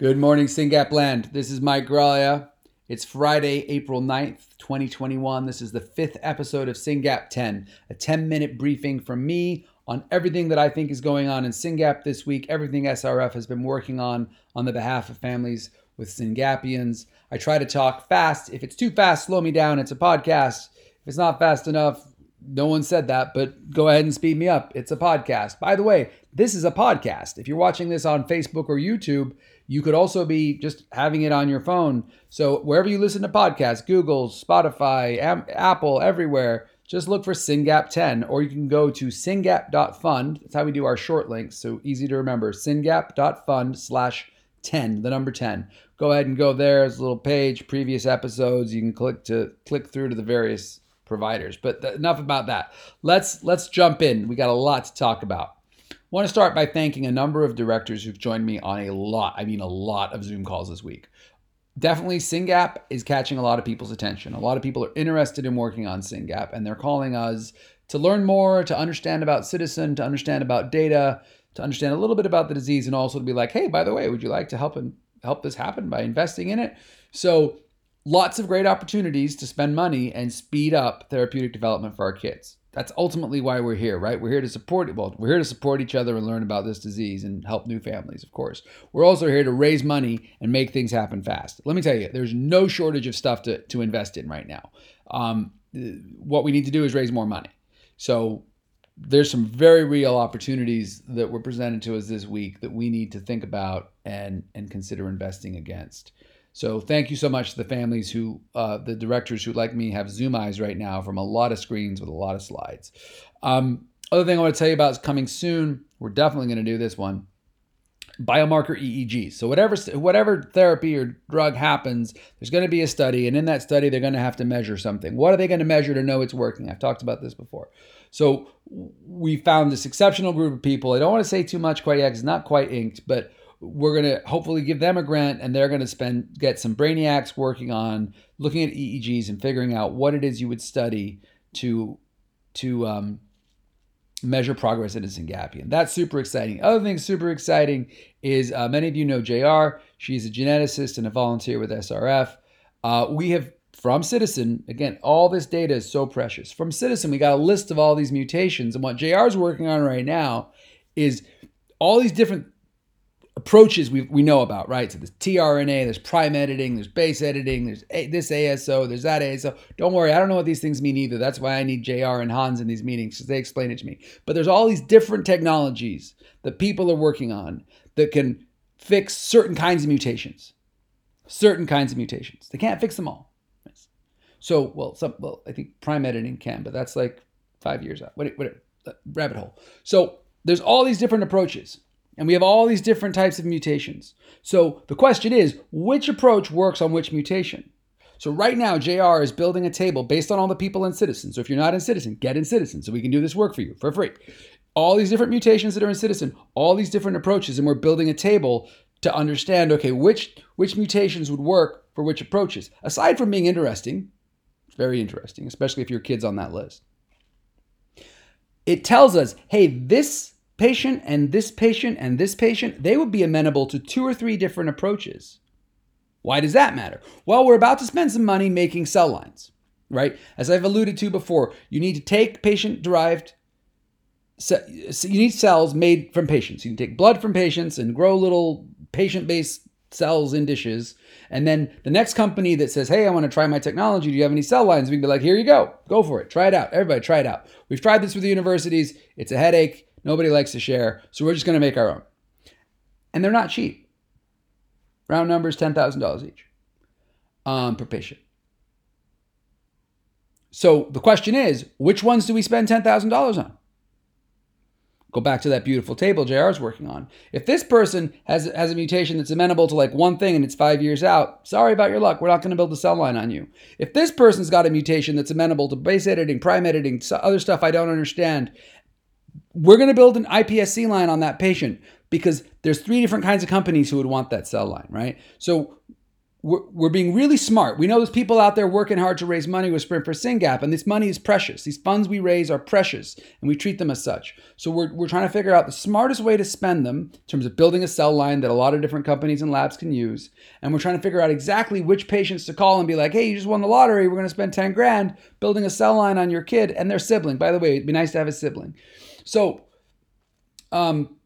Good morning, SYNGAP Land. This is Mike Graglia. It's Friday, April 9th, 2021. This is the fifth episode of Singap 10, a 10 minute briefing from me on everything that I think is going on in Singap this week, everything SRF has been working on on the behalf of families with SYNGAPians. I try to talk fast. If it's too fast, slow me down. It's a podcast. If it's not fast enough, no one said that, but go ahead and speed me up. It's a podcast. By the way, this is a podcast. If you're watching this on Facebook or YouTube, you could also be just having it on your phone. So wherever you listen to podcasts, Google, Spotify, Am- Apple, everywhere, just look for SYNGAP 10 or you can go to syngap.fund. That's how we do our short links. So easy to remember, syngap.fund slash 10, the number 10. Go ahead and go there. There's a little page, previous episodes. You can click to click through to the various providers. But th- enough about that. Let's let's jump in. We got a lot to talk about want to start by thanking a number of directors who've joined me on a lot, I mean, a lot of Zoom calls this week. Definitely, SYNGAP is catching a lot of people's attention. A lot of people are interested in working on SYNGAP, and they're calling us to learn more, to understand about Ciitizen, to understand about data, to understand a little bit about the disease, and also to be like, hey, by the way, would you like to help and help this happen by investing in it? So, lots of great opportunities to spend money and speed up therapeutic development for our kids that's ultimately why we're here, right? We're here to support well, we're here to support each other and learn about this disease and help new families, of course. We're also here to raise money and make things happen fast. Let me tell you, there's no shortage of stuff to, to invest in right now. Um, what we need to do is raise more money. So there's some very real opportunities that were presented to us this week that we need to think about and and consider investing against. So thank you so much to the families who, uh, the directors who, like me, have Zoom eyes right now from a lot of screens with a lot of slides. Um, other thing I want to tell you about is coming soon. We're definitely going to do this one. Biomarker EEG. So whatever whatever therapy or drug happens, there's going to be a study, and in that study, they're going to have to measure something. What are they going to measure to know it's working? I've talked about this before. So we found this exceptional group of people. I don't want to say too much quite yet; it's not quite inked, but we're going to hopefully give them a grant and they're going to spend get some brainiacs working on looking at EEGs and figuring out what it is you would study to to um, measure progress in a Syngapian. That's super exciting. Other thing super exciting is uh, many of you know JR. She's a geneticist and a volunteer with SRF. Uh, we have from Ciitizen, again, all this data is so precious. From Ciitizen, we got a list of all these mutations. And what JR is working on right now is all these different approaches we, we know about, right? So there's tRNA, there's prime editing, there's base editing, there's a, this ASO, there's that ASO. Don't worry, I don't know what these things mean either. That's why I need JR and Hans in these meetings because they explain it to me. But there's all these different technologies that people are working on that can fix certain kinds of mutations. Certain kinds of mutations. They can't fix them all. So, well, some, well, I think prime editing can, but that's like five years out. What, whatever uh, rabbit hole. So there's all these different approaches and we have all these different types of mutations. So the question is, which approach works on which mutation? So right now, JR is building a table based on all the people in Ciitizen. So if you're not in Ciitizen, get in Ciitizen so we can do this work for you for free. All these different mutations that are in Ciitizen, all these different approaches, and we're building a table to understand, okay, which which mutations would work for which approaches. Aside from being interesting, very interesting, especially if your kid's on that list. It tells us, hey, this patient and this patient and this patient, they would be amenable to two or three different approaches. Why does that matter? Well, we're about to spend some money making cell lines, right? As I've alluded to before, you need to take patient derived you need cells made from patients. You can take blood from patients and grow little patient based cells in dishes. And then the next company that says, Hey, I want to try my technology. Do you have any cell lines? We can be like, Here you go. Go for it. Try it out. Everybody, try it out. We've tried this with the universities. It's a headache. Nobody likes to share, so we're just going to make our own. And they're not cheap. Round numbers, $10,000 each um, per patient. So the question is, which ones do we spend $10,000 on? Go back to that beautiful table JR is working on. If this person has, has a mutation that's amenable to like one thing and it's five years out, sorry about your luck. We're not going to build a cell line on you. If this person's got a mutation that's amenable to base editing, prime editing, other stuff I don't understand, we're going to build an iPSC line on that patient because there's three different kinds of companies who would want that cell line, right? So we're, we're being really smart. We know there's people out there working hard to raise money with Sprint for SYNGAP, and this money is precious. These funds we raise are precious, and we treat them as such. So we're, we're trying to figure out the smartest way to spend them in terms of building a cell line that a lot of different companies and labs can use. And we're trying to figure out exactly which patients to call and be like, hey, you just won the lottery. We're going to spend 10 grand building a cell line on your kid and their sibling. By the way, it'd be nice to have a sibling. So, um,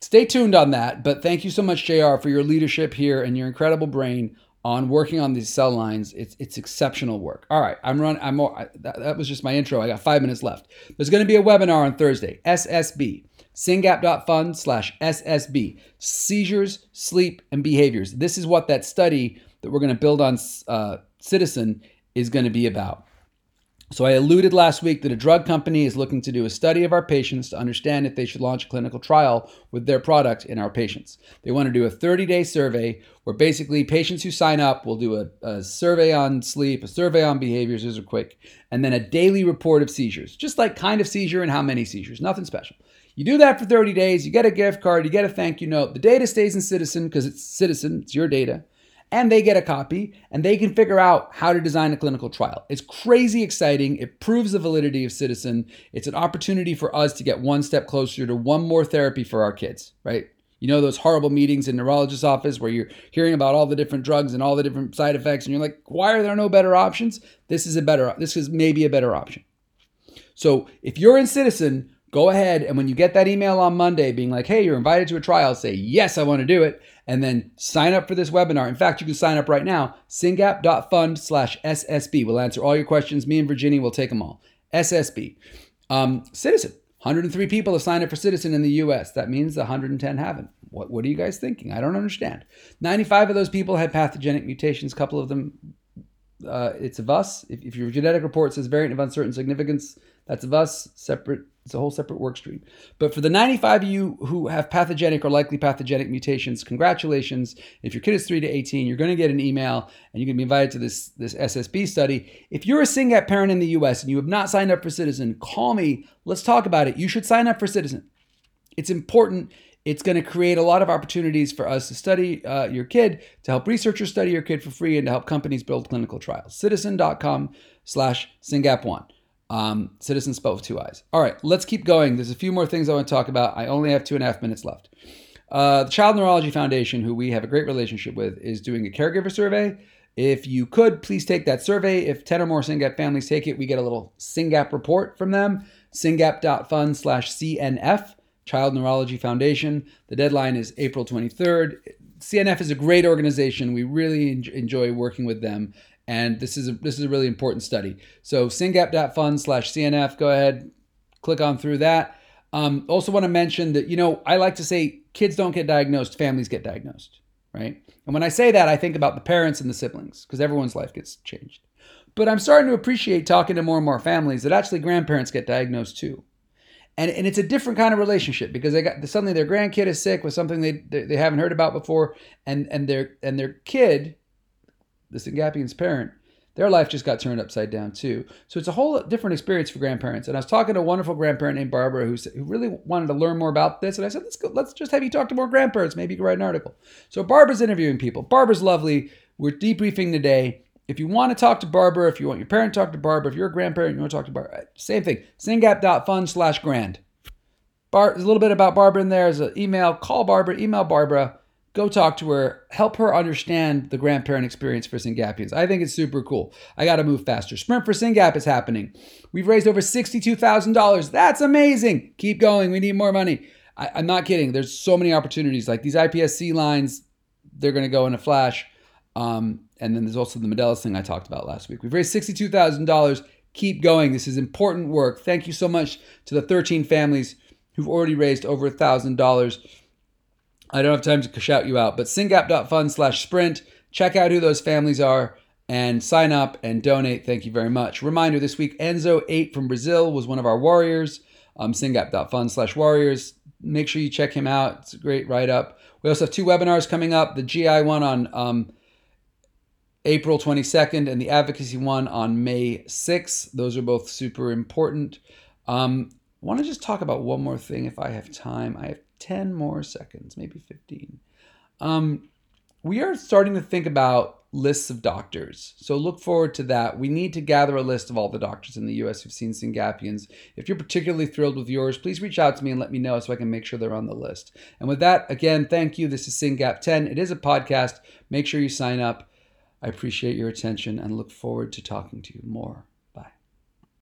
stay tuned on that. But thank you so much, JR, for your leadership here and your incredible brain on working on these cell lines. It's it's exceptional work. All right, I'm running. I'm more. That, that was just my intro. I got five minutes left. There's going to be a webinar on Thursday. SSB. SYNGAP.fund slash SSB. Seizures, sleep, and behaviors. This is what that study that we're going to build on uh, Ciitizen is going to be about. So I alluded last week that a drug company is looking to do a study of our patients to understand if they should launch a clinical trial with their product in our patients. They want to do a 30-day survey where basically patients who sign up will do a, a survey on sleep, a survey on behaviors, these are quick, and then a daily report of seizures, just like kind of seizure and how many seizures, nothing special. You do that for 30 days, you get a gift card, you get a thank you note. The data stays in Ciitizen because it's Ciitizen, it's your data and they get a copy and they can figure out how to design a clinical trial. It's crazy exciting. It proves the validity of Ciitizen. It's an opportunity for us to get one step closer to one more therapy for our kids, right? You know those horrible meetings in neurologist's office where you're hearing about all the different drugs and all the different side effects and you're like, "Why are there no better options?" This is a better this is maybe a better option. So, if you're in Ciitizen, go ahead and when you get that email on Monday being like, "Hey, you're invited to a trial," say, "Yes, I want to do it." and then sign up for this webinar. In fact, you can sign up right now, syngap.fund slash SSB. We'll answer all your questions. Me and Virginia will take them all. SSB. Um, Ciitizen. 103 people have signed up for Ciitizen in the US. That means 110 haven't. What, what are you guys thinking? I don't understand. 95 of those people had pathogenic mutations. A couple of them, uh, it's of us. If, if your genetic report says variant of uncertain significance, that's of us. Separate it's a whole separate work stream. But for the 95 of you who have pathogenic or likely pathogenic mutations, congratulations. If your kid is 3 to 18, you're going to get an email and you're going to be invited to this, this SSB study. If you're a SYNGAP parent in the US and you have not signed up for Ciitizen, call me. Let's talk about it. You should sign up for Ciitizen. It's important. It's going to create a lot of opportunities for us to study uh, your kid, to help researchers study your kid for free, and to help companies build clinical trials. Ciitizen.com slash SYNGAP1. Um, Ciitizen spelled with two eyes. All right, let's keep going. There's a few more things I want to talk about. I only have two and a half minutes left. Uh, the Child Neurology Foundation, who we have a great relationship with, is doing a caregiver survey. If you could, please take that survey. If 10 or more SYNGAP families take it, we get a little SYNGAP report from them. SYNGAP.fund slash CNF, Child Neurology Foundation. The deadline is April 23rd. CNF is a great organization. We really enjoy working with them and this is a, this is a really important study. So syngap.fund slash CNF, go ahead, click on through that. Um, also want to mention that, you know, I like to say kids don't get diagnosed, families get diagnosed, right? And when I say that, I think about the parents and the siblings because everyone's life gets changed. But I'm starting to appreciate talking to more and more families that actually grandparents get diagnosed too. And, and it's a different kind of relationship because they got suddenly their grandkid is sick with something they, they, they haven't heard about before and, and their and their kid the Syngapian's parent, their life just got turned upside down too. So it's a whole different experience for grandparents. And I was talking to a wonderful grandparent named Barbara who, who really wanted to learn more about this. And I said, let's go, let's just have you talk to more grandparents. Maybe you can write an article. So Barbara's interviewing people. Barbara's lovely. We're debriefing today. If you want to talk to Barbara, if you want your parent to talk to Barbara, if you're a grandparent, you want to talk to Barbara, uh, same thing. Syngap.fund slash grand. Bar, there's a little bit about Barbara in there. There's an email. Call Barbara, email Barbara go talk to her, help her understand the grandparent experience for Syngapians. I think it's super cool. I got to move faster. Sprint for Syngap is happening. We've raised over $62,000. That's amazing. Keep going. We need more money. I, am not kidding. There's so many opportunities. Like these IPSC lines, they're going to go in a flash. Um, and then there's also the Medelis thing I talked about last week. We've raised $62,000. Keep going. This is important work. Thank you so much to the 13 families who've already raised over $1,000 I don't have time to shout you out, but syngap.fund slash sprint. Check out who those families are and sign up and donate. Thank you very much. Reminder this week, Enzo8 from Brazil was one of our warriors. Um, syngap.fund slash warriors. Make sure you check him out. It's a great write up. We also have two webinars coming up the GI one on um, April 22nd and the advocacy one on May 6th. Those are both super important. Um, I want to just talk about one more thing if I have time. I have 10 more seconds, maybe 15. Um, we are starting to think about lists of doctors. So look forward to that. We need to gather a list of all the doctors in the US who've seen Syngapians. If you're particularly thrilled with yours, please reach out to me and let me know so I can make sure they're on the list. And with that, again, thank you. This is SynGap 10. It is a podcast. Make sure you sign up. I appreciate your attention and look forward to talking to you more.